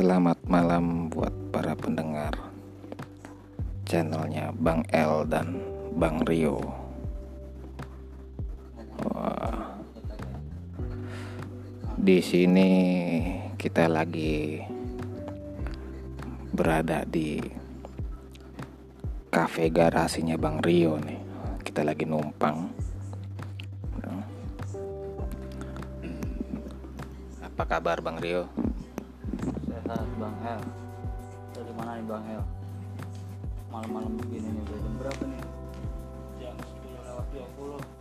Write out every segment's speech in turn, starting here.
Selamat malam buat para pendengar channelnya Bang L dan Bang Rio. Wah. Di sini kita lagi berada di cafe garasinya Bang Rio nih. Kita lagi numpang. Apa kabar Bang Rio? Bang El. Dari mana nih Bang El? Malam-malam begini nih udah jam berapa nih? Jam 10 lewat 20.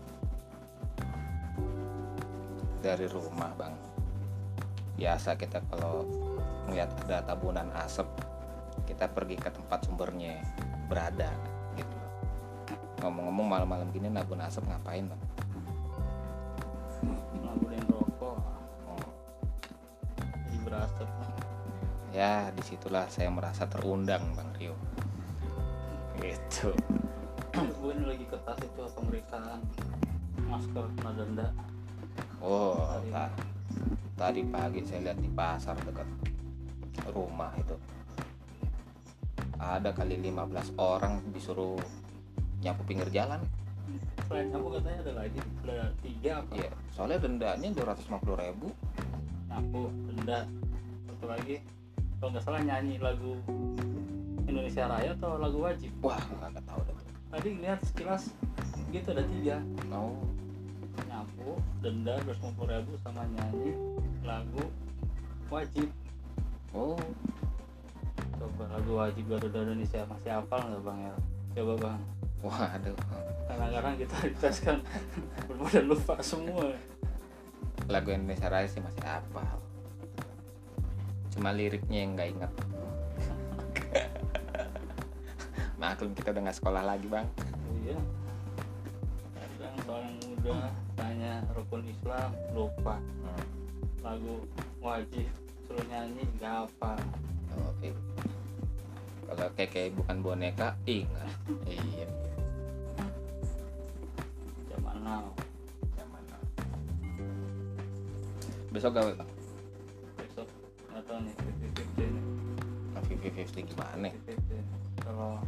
dari rumah bang biasa kita kalau melihat ada tabunan asap kita pergi ke tempat sumbernya berada gitu ngomong-ngomong malam-malam gini nabun asap ngapain bang ya di situlah saya merasa terundang bang Rio gitu Gue ini lagi kertas itu pemeriksaan masker kena denda. oh ta- tadi pagi saya lihat di pasar dekat rumah itu ada kali 15 orang disuruh nyapu pinggir jalan Selain nyapu katanya ada lagi, ada tiga apa? Iya, soalnya dendanya 250 ribu. Nyapu, denda. Satu lagi, kalau nggak salah nyanyi lagu Indonesia Raya atau lagu wajib. Wah, nggak tahu dah. tuh. Tadi lihat sekilas gitu ada tiga. Oh, nyapu denda 250 ribu sama nyanyi lagu wajib oh, coba lagu wajib Garuda Indonesia masih hafal nggak bang ya coba bang waduh. kadang-kadang kita dites kan benar lupa semua Lagu Indonesia Raya sih masih hafal. Cuma liriknya yang nggak ingat. Maklum kita udah nggak sekolah lagi bang. iya kadang seorang muda tanya rukun Islam lupa Hmm, lagu wajib suruh nyanyi nggak apa Oke. Kalau keke bukan boneka, ingat. Iya. zaman now Zaman now. Besok gawe bang. Vivi Fifty gimana? kalau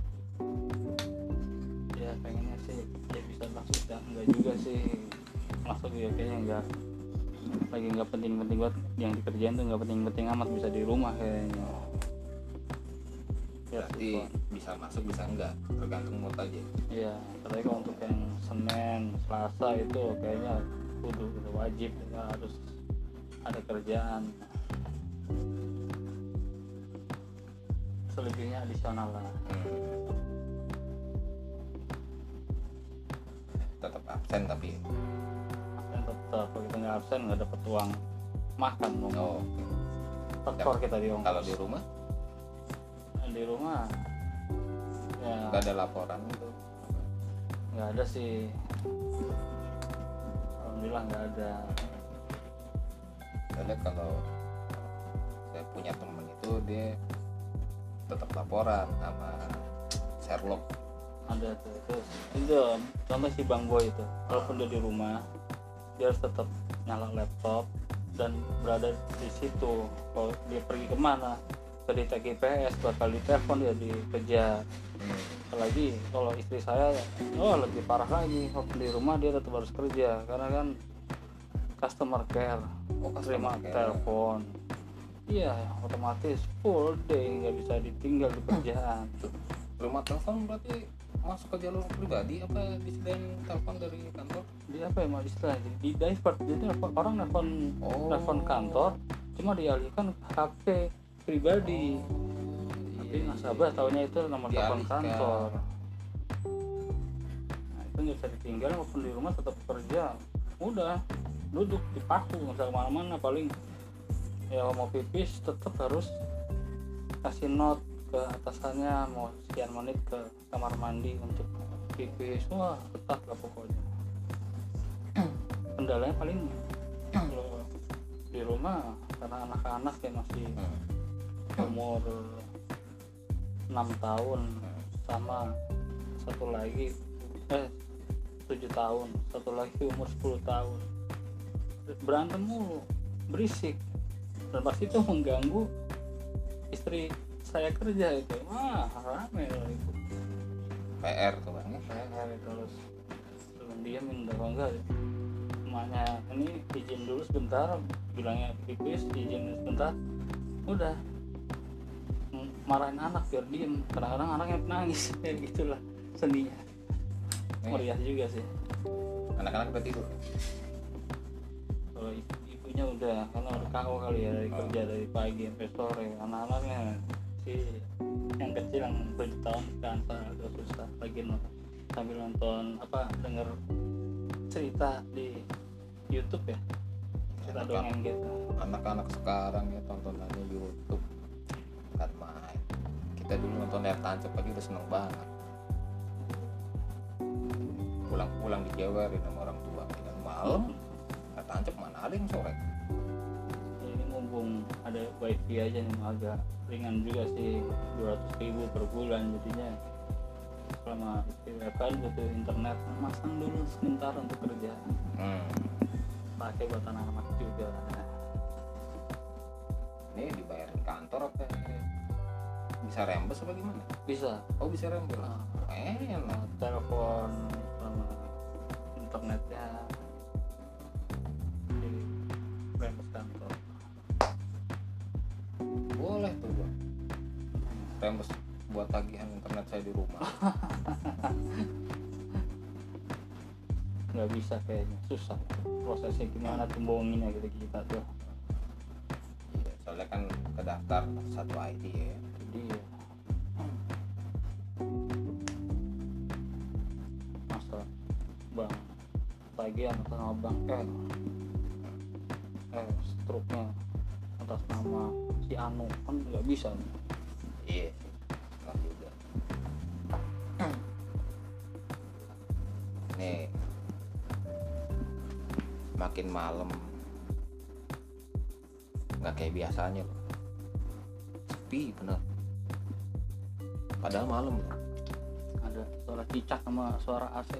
ya pengennya sih ya bisa masuk dan enggak juga sih masuk ya kayaknya enggak lagi nggak penting-penting banget yang dikerjain tuh nggak penting-penting amat bisa di rumah kayaknya. Ya Berarti bisa masuk bisa enggak, tergantung mood aja. ya tapi kalau untuk yang Senin Selasa itu kayaknya kudu wajib ya, harus ada kerjaan selebihnya adisional lah Hmm. Tetap absen tapi. absen tetap kalau kita nggak absen nggak dapet uang makan dong Oh, oke. tekor kita di ongkos Kalau di rumah di rumah ya nggak ada laporan gitu. nggak ada sih alhamdulillah nggak ada Soalnya kalau saya punya temen itu dia tetap laporan sama Sherlock. ada tuh terus itu contoh si bang boy itu walaupun dia di rumah dia harus tetap nyala laptop dan berada di situ kalau dia pergi ke mana ke di TGPS bakal ditelepon dia dikejar Hmm. apalagi kalau istri saya oh lebih parah lagi walaupun di rumah dia tetap harus kerja karena kan customer care Oh, terima care. telepon iya otomatis full day nggak bisa ditinggal di kerjaan. Rumah telepon berarti masuk ke jalur pribadi apa disediain telepon dari kantor? di apa ya mau istilahnya di divert jadi nelfon- orang nelfon Oh. nelfon kantor cuma dialihkan ke HP pribadi. Oh, tapi iya, nasabah taunya itu nomor telepon kantor. Nah itu nggak bisa ditinggal walaupun di rumah tetap kerja. Udah duduk di paku nggak bisa ke mana-mana paling ya kalau mau pipis tetap harus kasih note ke atasannya mau sekian menit ke kamar mandi untuk pipis wah ketat lah pokoknya. Kendalanya paling kalau di rumah karena anak-anak yang masih Hmm. umur 6 tahun sama satu lagi eh 7 tahun satu lagi umur 10 tahun. Berantem mulu berisik. Dan pasti itu mengganggu istri saya kerja itu. Wah rame lah itu. PR tuh bang. Ya saya hari terus. Belum udah kalau enggak emaknya ini izin dulu sebentar bilangnya pipis izin sebentar. Udah. Marahin anak biar diem. Kadang-kadang anaknya nangis kayak gitulah. Seninya meriah juga sih. Anak-anak udah tidur? Kalau ibunya udah karena udah KO kali ya dari kerja dari pagi sampai sore. Anak-anaknya si yang kecil yang 7 tahun kan agak susah. Lagi no- sambil nonton apa denger cerita di YouTube ya. Cerita dongeng gitu. anak-anak sekarang ya tontonannya YouTube. Kan main. Kita dulu nonton layar tancap aja udah seneng banget. Pulang-pulang dijewerin sama orang tua. Dan malam yang sore ini mumpung ada wifi aja nih agak ringan juga sih 200 ribu per bulan jadinya. Selama istirahat kan butuh internet masang dulu sebentar untuk kerja. Hmm. pakai buat anak-anak juga. Ini dibayarin kantor apa? Bisa rembes apa gimana? Bisa. Oh bisa rembes? Ah. enak Nah, telepon sama internetnya rembes buat tagihan internet saya di rumah. Nggak bisa kayaknya susah. Prosesnya gimana tuh bohonginnya gitu kita tuh? Iya soalnya kan kedaftar satu ID ya. Jadi ya. masa bang tagihan atas nama bang eh eh struknya atas nama si Anu. Kan nggak bisa nih makin malam. Nggak kayak biasanya. Loh sepi bener. Padahal malam. Loh. ada suara cicak sama suara AC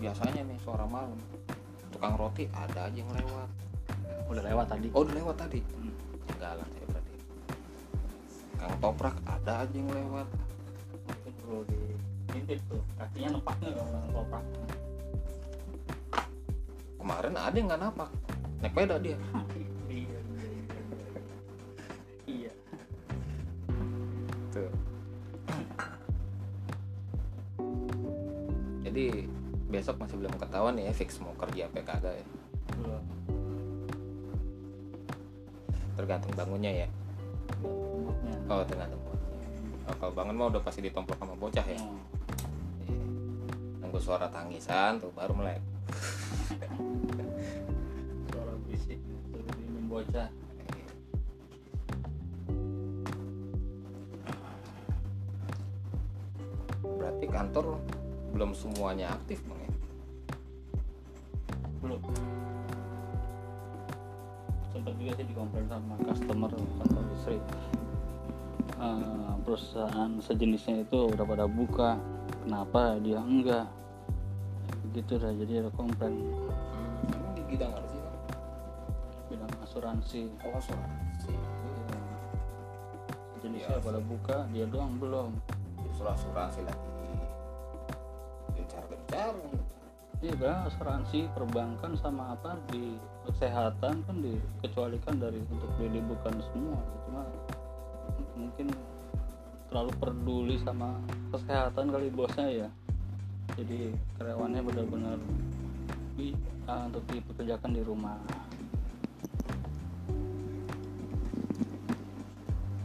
biasanya nih suara malam. Tukang roti ada aja yang lewat. Udah lewat tadi. Oh udah lewat tadi? Hmm. enggak lah saya berarti. Kang toprak ada aja yang lewat. Itu perlu di intip tuh kakinya nempaknya kalau nggak toprak kemarin ada yang nggak napak naik peda dia iya iya Tuh. Jadi besok masih belum ketahuan ya fix mau kerja apa kagak ya. belum Tergantung bangunnya ya. Oh tergantung. Oh, kalau bangun mah udah pasti ditomplok sama bocah ya. Hmm. Iya. Nunggu suara tangisan tuh baru melek. Aktif bang ya. belum sempat juga sih dikomplain sama customer kantor listrik Eh, perusahaan sejenisnya itu udah pada buka kenapa dia enggak gitu dah jadi ada komplain Hmm, emang di bidang apa sih bang? bilang asuransi Oh asuransi. jenisnya Iya. pada buka dia doang belum Justru asuransi lagi gencar-gencar. Iya bang, asuransi perbankan sama apa di kesehatan kan dikecualikan dari untuk diliburkan semua. Cuma mungkin terlalu peduli sama kesehatan kali bosnya ya. Jadi karyawannya benar-benar di, ah, untuk dipekerjakan di rumah.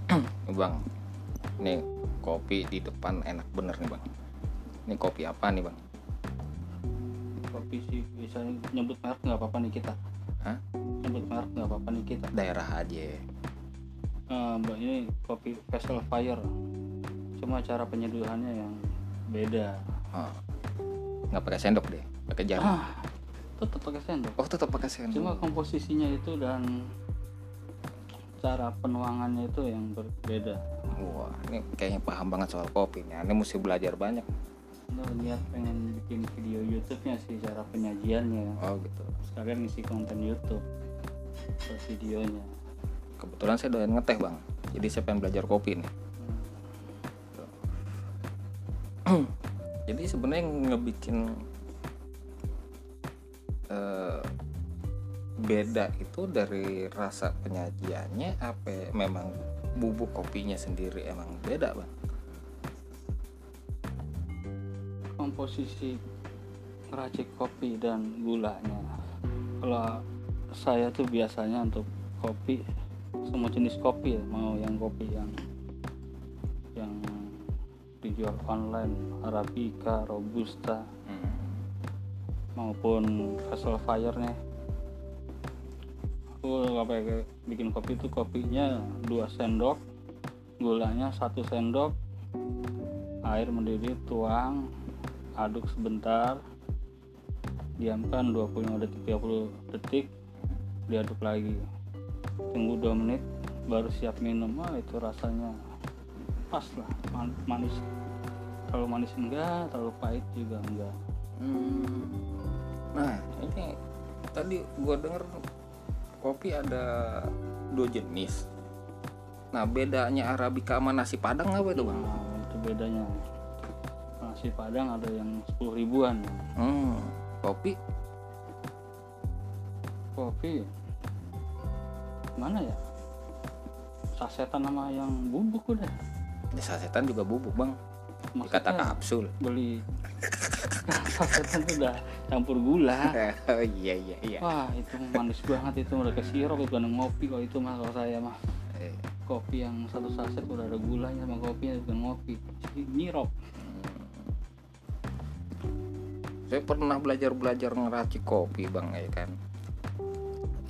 Bang, nih kopi di depan enak bener nih bang. Ini kopi apa nih bang? Sih bisa nyebut merek nggak apa-apa nih kita. Hah? Nyebut merek nggak apa-apa nih kita. Daerah aja. Eh, mbak ini kopi Vessel Fire cuma cara penyeduhannya yang beda Oh. Nggak pakai sendok deh, pakai jari. ah tetap pakai sendok Oh tetap pakai sendok. cuma komposisinya itu dan cara penuangannya itu yang berbeda Wah, ini kayaknya paham banget soal kopi nih. Ini mesti belajar banyak. Lo lihat pengen bikin video YouTube-nya sih cara penyajiannya. Oh gitu. sekalian ngisi konten YouTube buat videonya. Kebetulan saya doyan ngeteh bang. Jadi saya pengen belajar kopi nih. Jadi sebenarnya yang ngebikin eh, beda itu dari rasa penyajiannya apa memang bubuk kopinya sendiri emang beda bang komposisi racik kopi dan gulanya. Kalau saya tuh biasanya untuk kopi semua jenis kopi ya mau yang kopi yang yang dijual online arabica robusta maupun castle fire nih aku apa ya, bikin kopi itu kopinya 2 sendok gulanya satu sendok air mendidih tuang aduk sebentar. Diamkan 25 detik 30 detik. Diaduk lagi. Tunggu 2 menit baru siap minum. Ah itu rasanya pas lah. Man- manis. Terlalu manis enggak terlalu pahit juga enggak. Hmm. Nah, ini tadi gua denger kopi ada dua jenis. Nah, bedanya arabica sama nasi padang apa itu, Bang? nah itu bedanya nasi padang ada yang 10 ribuan. Hmm. Kopi? Kopi? Mana ya? Sasetan sama yang bubuk udah. Ya, sasetan juga bubuk, Bang. Dikata Maksudnya kapsul. beli sasetan tuh udah campur gula. Oh iya iya iya. wah itu manis banget itu. Udah ke sirup itu bukan ngopi kalau itu mah kalau saya mah. Eh, kopi yang satu saset udah ada gulanya sama kopinya bukan ngopi. Nyirop Saya pernah belajar-belajar ngeracik kopi, Bang, ya kan.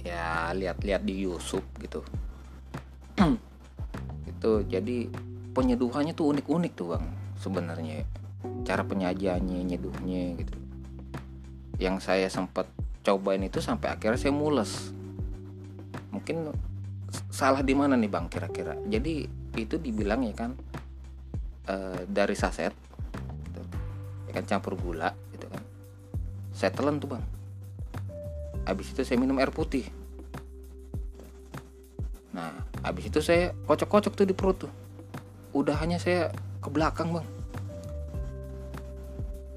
Ya, lihat-lihat di YouTube gitu. itu jadi penyeduhannya tuh unik-unik tuh, Bang, sebenarnya. Cara penyajiannya, nyeduhnya gitu. Yang saya sempat cobain itu sampai akhirnya saya mules. Mungkin salah di mana nih, Bang, kira-kira. Jadi itu dibilang ya kan eh, dari saset gitu. Ya kan campur gula saya telan tuh bang. Habis itu saya minum air putih. Nah habis itu saya kocok-kocok tuh di perut tuh. Udah hanya saya ke belakang bang.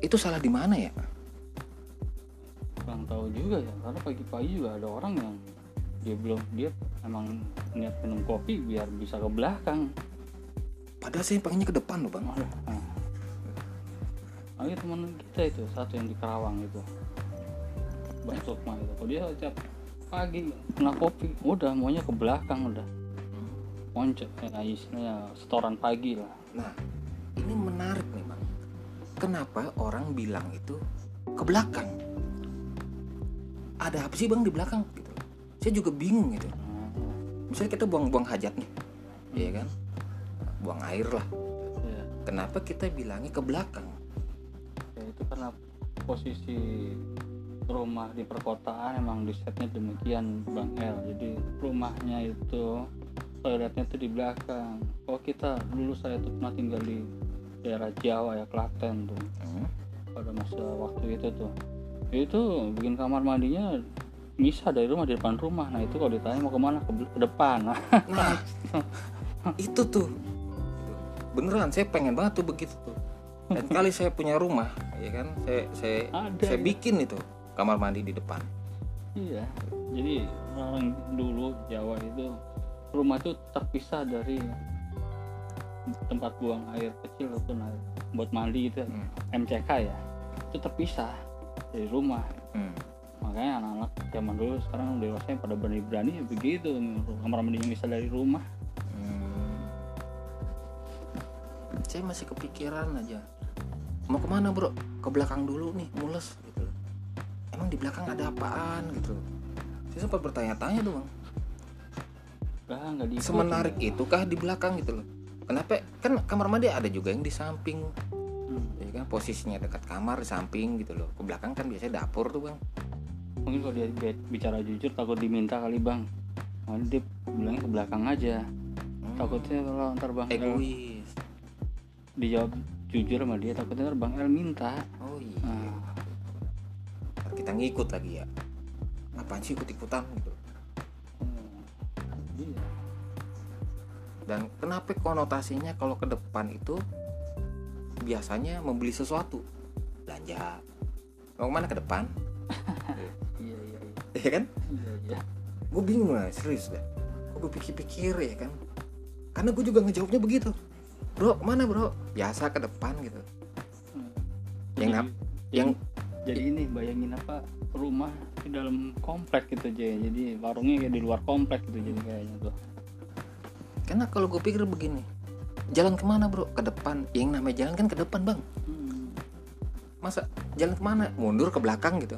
Itu salah di mana ya? Kurang tahu juga ya karena pagi-pagi juga ada orang yang dia belum dia emang niat minum kopi biar bisa ke belakang. Padahal saya pengennya ke depan loh bang. Waduh, itu teman kita itu satu yang di Karawang itu. Bang Sukma itu kalau dia tiap pagi kena kopi? Udah maunya ke belakang udah. Moncet ya istilahnya setoran pagi lah. Nah ini menarik nih bang kenapa orang bilang itu ke belakang? Ada apa sih bang di belakang? Gitu. Saya juga bingung gitu. Misalnya kita buang-buang hajat nih iya kan? Buang air lah. Ya, kenapa kita bilangnya ke belakang? ya karena posisi rumah di perkotaan emang di setnya demikian Bang El jadi rumahnya itu toiletnya tuh di belakang. Oh kita dulu saya tuh pernah tinggal di daerah Jawa ya Klaten tuh. Hmm. pada masa waktu itu tuh. Itu bikin kamar mandinya bisa dari rumah di depan rumah. Nah itu kalau ditanya mau ke mana? Ke, depan. Nah nah itu tuh. Beneran saya pengen banget tuh begitu tuh dan kali saya punya rumah ya kan saya saya Ada, saya ya. bikin itu kamar mandi di depan iya jadi orang dulu Jawa itu rumah itu terpisah dari tempat buang air kecil itu nah, buat mandi itu Hmm. MCK ya itu terpisah dari rumah Hmm. makanya anak-anak zaman dulu sekarang dewasa pada berani-berani ya begitu kamar mandinya bisa dari rumah Hmm. saya masih kepikiran aja mau ke mana bro? Ke belakang dulu nih mules gitu. Emang di belakang ada apaan? gitu. Saya sempat bertanya-tanya tuh bang. Lah nggak diikutin. Semenarik ya. itu kah di belakang? gitu loh. Kenapa? Kan kamar mandi ada juga yang di samping. Hmm. ya kan posisinya dekat kamar di samping gitu loh. Ke belakang kan biasanya dapur tuh bang. Mungkin kalau dia bi- bicara jujur takut diminta kali bang. Dia bilangnya ke belakang aja. Hmm, takutnya kalau ntar bang egois. dijawab jujur sama dia takutnya ntar bang El minta. Oh iya. Nah, Ntar kita ngikut lagi ya. Apaan sih ikut ikutan gitu? Hmm, iya. Dan kenapa konotasinya kalau ke depan itu biasanya membeli sesuatu? Belanja. Mau ke mana ke depan? Iya iya iya. Ya kan? Iya iya. Gue bingung lah serius dah gue pikir-pikir ya kan. Karena gue juga ngejawabnya begitu bro mana bro? Biasa ke depan gitu. Hmm. yang Jadi- yang jadi ini bayangin apa rumah di dalam komplek gitu aja jadi warungnya kayak di luar komplek gitu jadi kayaknya tuh. Karena kalau gue pikir begini jalan ke mana bro? Ke depan. Yang namanya jalan kan ke depan bang. Hmm. masa jalan ke mana? Mundur ke belakang gitu.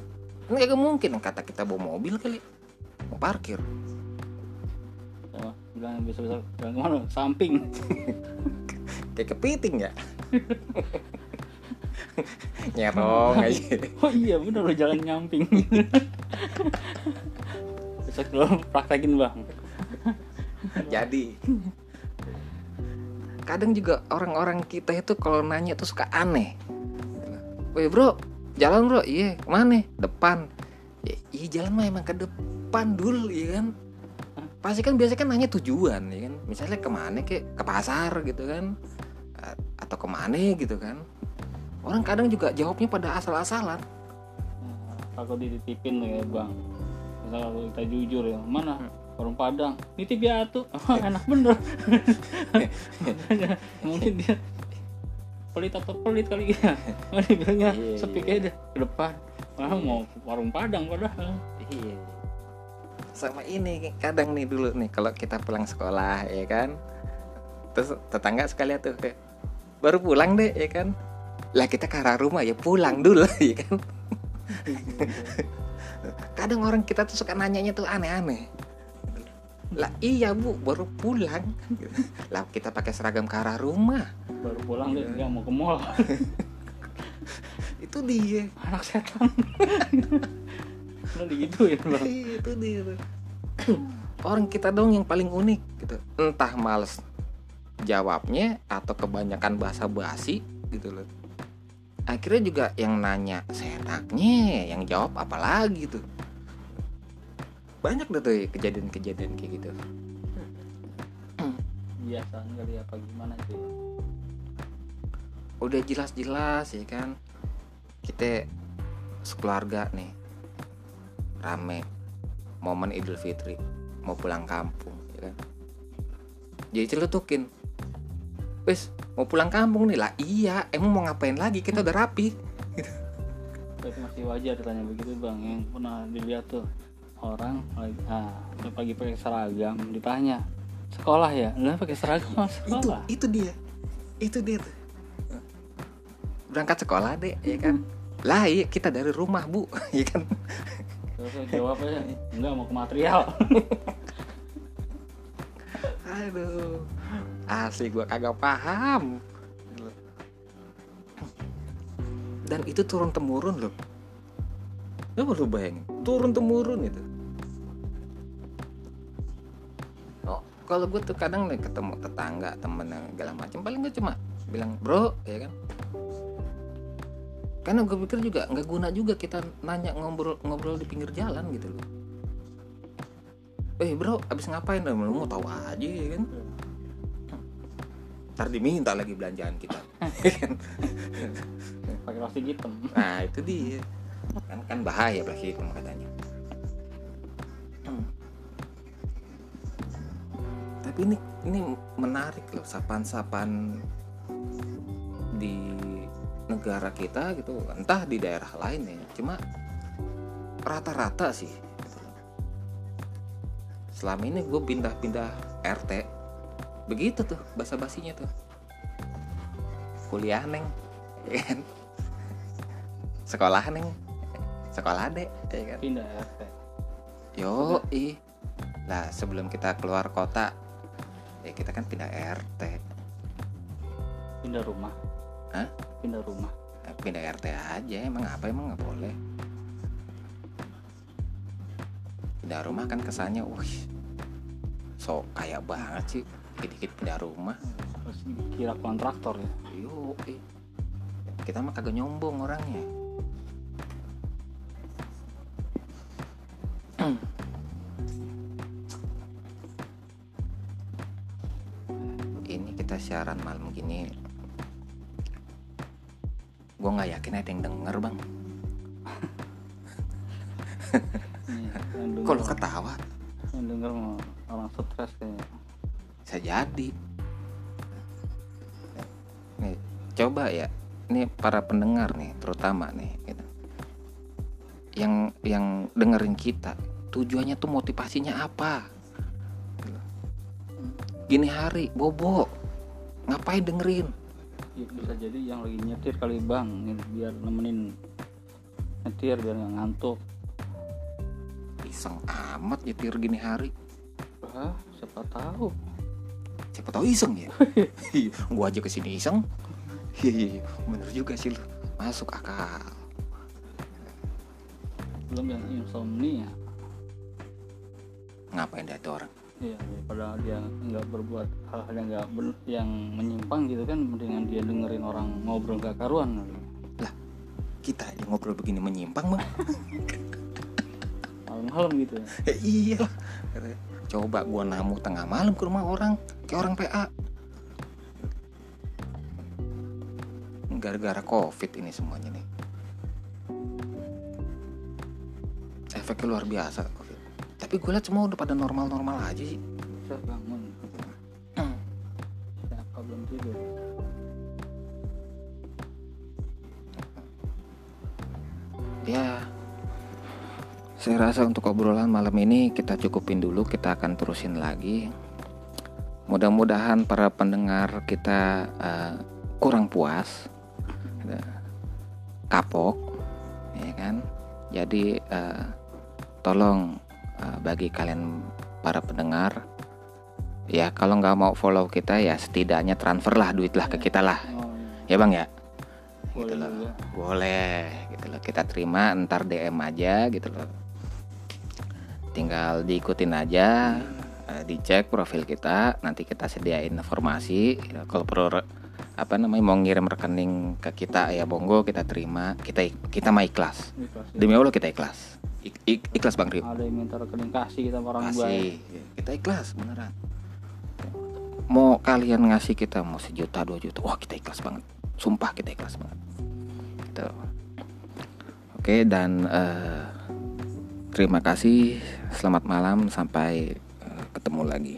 Kan gak mungkin kata kita bawa mobil kali. Mau parkir. Ya, bilang bisa bisa bilang ke mana? Samping kayak kepiting ya? Nyerong aja. Oh iya bener lo jalan nyamping. Besok lo praktekin bang. Jadi. Kadang juga orang-orang kita itu kalau nanya tuh suka aneh. Weh bro jalan bro. Iya ke mana? Depan. Ya, iya jalan mah emang ke depan dulu ya kan? Pasti kan biasanya kan nanya tujuan ya kan? Misalnya ke mana kayak ke pasar gitu kan atau ke mana gitu kan. Orang kadang juga jawabnya pada asal-asalan. Kalau dititipin ya bang. Misal kalau kita jujur ya mana? Hmm. warung padang. Nitip ya tuh. Enak bener. Mungkin dia pelit atau pelit kali ya. Mana bilangnya Iya, sepi iya. kayak deh ke depan. Malah mau warung padang padahal. Iya. Sama ini kadang nih dulu nih kalau kita pulang sekolah ya kan. Terus tetangga sekali tuh kayak baru pulang deh ya kan. Lah kita ke arah rumah ya pulang dulu ya kan. Kadang orang kita tuh suka nanyanya tuh aneh-aneh. Lah iya bu baru pulang. Lah kita pakai seragam ke arah rumah. baru pulang Iya. deh nggak mau ke mall Itu dia. anak setan udah digituin bang Iya, itu dia orang kita dong yang paling unik gitu entah males jawabnya atau kebanyakan bahasa basi gitu loh. Akhirnya juga yang nanya seenaknya yang jawab apalagi tuh? Banyak deh tuh kejadian-kejadian kayak gitu. Biasa kali apa gimana sih? Udah jelas-jelas ya kan kita sekeluarga nih rame momen Idul Fitri mau pulang kampung ya kan? Jadi celutukin wes mau pulang kampung nih. Lah iya. Emang mau ngapain lagi? Kita udah rapi. Itu masih wajar ditanya begitu bang. Yang pernah dilihat tuh orang lagi ah pagi pakai seragam ditanya sekolah ya? Lah pakai seragam mas itu sekolah. itu dia. Itu dia tuh. Berangkat sekolah deh ya kan? Lah iya kita dari rumah bu. Ya kan? Terus saya jawab aja enggak mau ke material. Aduh, asli gua kagak paham. Dan itu turun temurun loh. Lu perlu bayangin, turun temurun itu. Oh, kalau gue tuh kadang nih ketemu tetangga, temen yang segala macam, paling gue cuma bilang bro, ya kan. Karena gue pikir juga nggak guna juga kita nanya ngobrol ngobrol di pinggir jalan gitu loh. Eh bro, abis ngapain? Lu mau tahu aja ya kan? Ntar diminta lagi belanjaan kita. pakai plastik hitam nah itu dia. Kan kan bahaya plastik hitam katanya. Tapi ini ini menarik loh sapan-sapan di negara kita gitu, entah di daerah lain ya. Cuma rata-rata sih. Selama ini gue pindah-pindah RT begitu tuh bahasa basinya tuh. Kuliah neng. Ya kan? Sekolah neng. Sekolah dek. Ya kan? Pindah yo ih lah sebelum kita keluar kota ya kita kan pindah RT pindah rumah. Hah? pindah rumah. Eh, pindah RT aja. Emang apa? Emang nggak boleh. Pindah rumah kan kesannya wih so kaya banget sih dikit-dikit pindah rumah. Terus kira kontraktor ya? Ih kita mah kagak nyombong orangnya. Siaran malam gini. Gue nggak yakin ada yang denger bang. Kalau ketawa? Yang denger orang stres kayaknya bisa jadi. Nih coba ya. Ini para pendengar nih terutama nih gitu. yang yang dengerin kita tujuannya tuh motivasinya apa? Gini hari bobo. Ngapain dengerin? Ya, bisa jadi yang lagi nyetir kali bang. Biar nemenin nyetir biar nggak ngantuk. Iseng amat nyetir gini hari. Ah siapa tahu siapa tahu iseng ya Iya, gua aja ke sini iseng iya iya iya. bener juga sih lu masuk akal belum yang insomnia ngapain dah tuh orang Iya, padahal dia nggak berbuat hal-hal yang nggak ben- yang menyimpang gitu kan, mendingan dia dengerin orang ngobrol gak karuan. kita aja ngobrol begini menyimpang bang Malam-malam gitu ya. ya iya lah. coba gua namu tengah malam ke rumah orang kayak orang PA gara-gara covid ini semuanya nih efeknya luar biasa covid tapi gue lihat semua udah pada normal-normal aja sih bangun. Hmm. Siapa belum tidur? ya saya rasa untuk obrolan malam ini kita cukupin dulu kita akan terusin lagi mudah-mudahan para pendengar kita eh, kurang puas eh, kapok ya kan? Jadi eh, tolong eh, bagi kalian para pendengar ya kalau nggak mau follow kita ya setidaknya transfer lah duit lah ke kita lah. Oh, ya bang ya? Iya. gitu Boleh loh juga. boleh gitu loh. Kita terima ntar DM aja gitu loh. Tinggal diikutin aja dicek profil kita nanti kita sediain informasi Ya, kalau perlu apa namanya mau ngirim rekening ke kita ya bongo kita terima. Kita kita mah ikhlas. Ikhlas, ya. demi allah kita ikhlas. Ik- ik- ikhlas bang Rio. Ada yang minta rekening kasih kita orang baik. kasih. Kita ikhlas beneran. Mau kalian ngasih kita mau sejuta dua juta wah kita ikhlas banget. Sumpah kita ikhlas banget. Gitu. Oke dan eh, terima kasih. Selamat malam sampai eh, ketemu lagi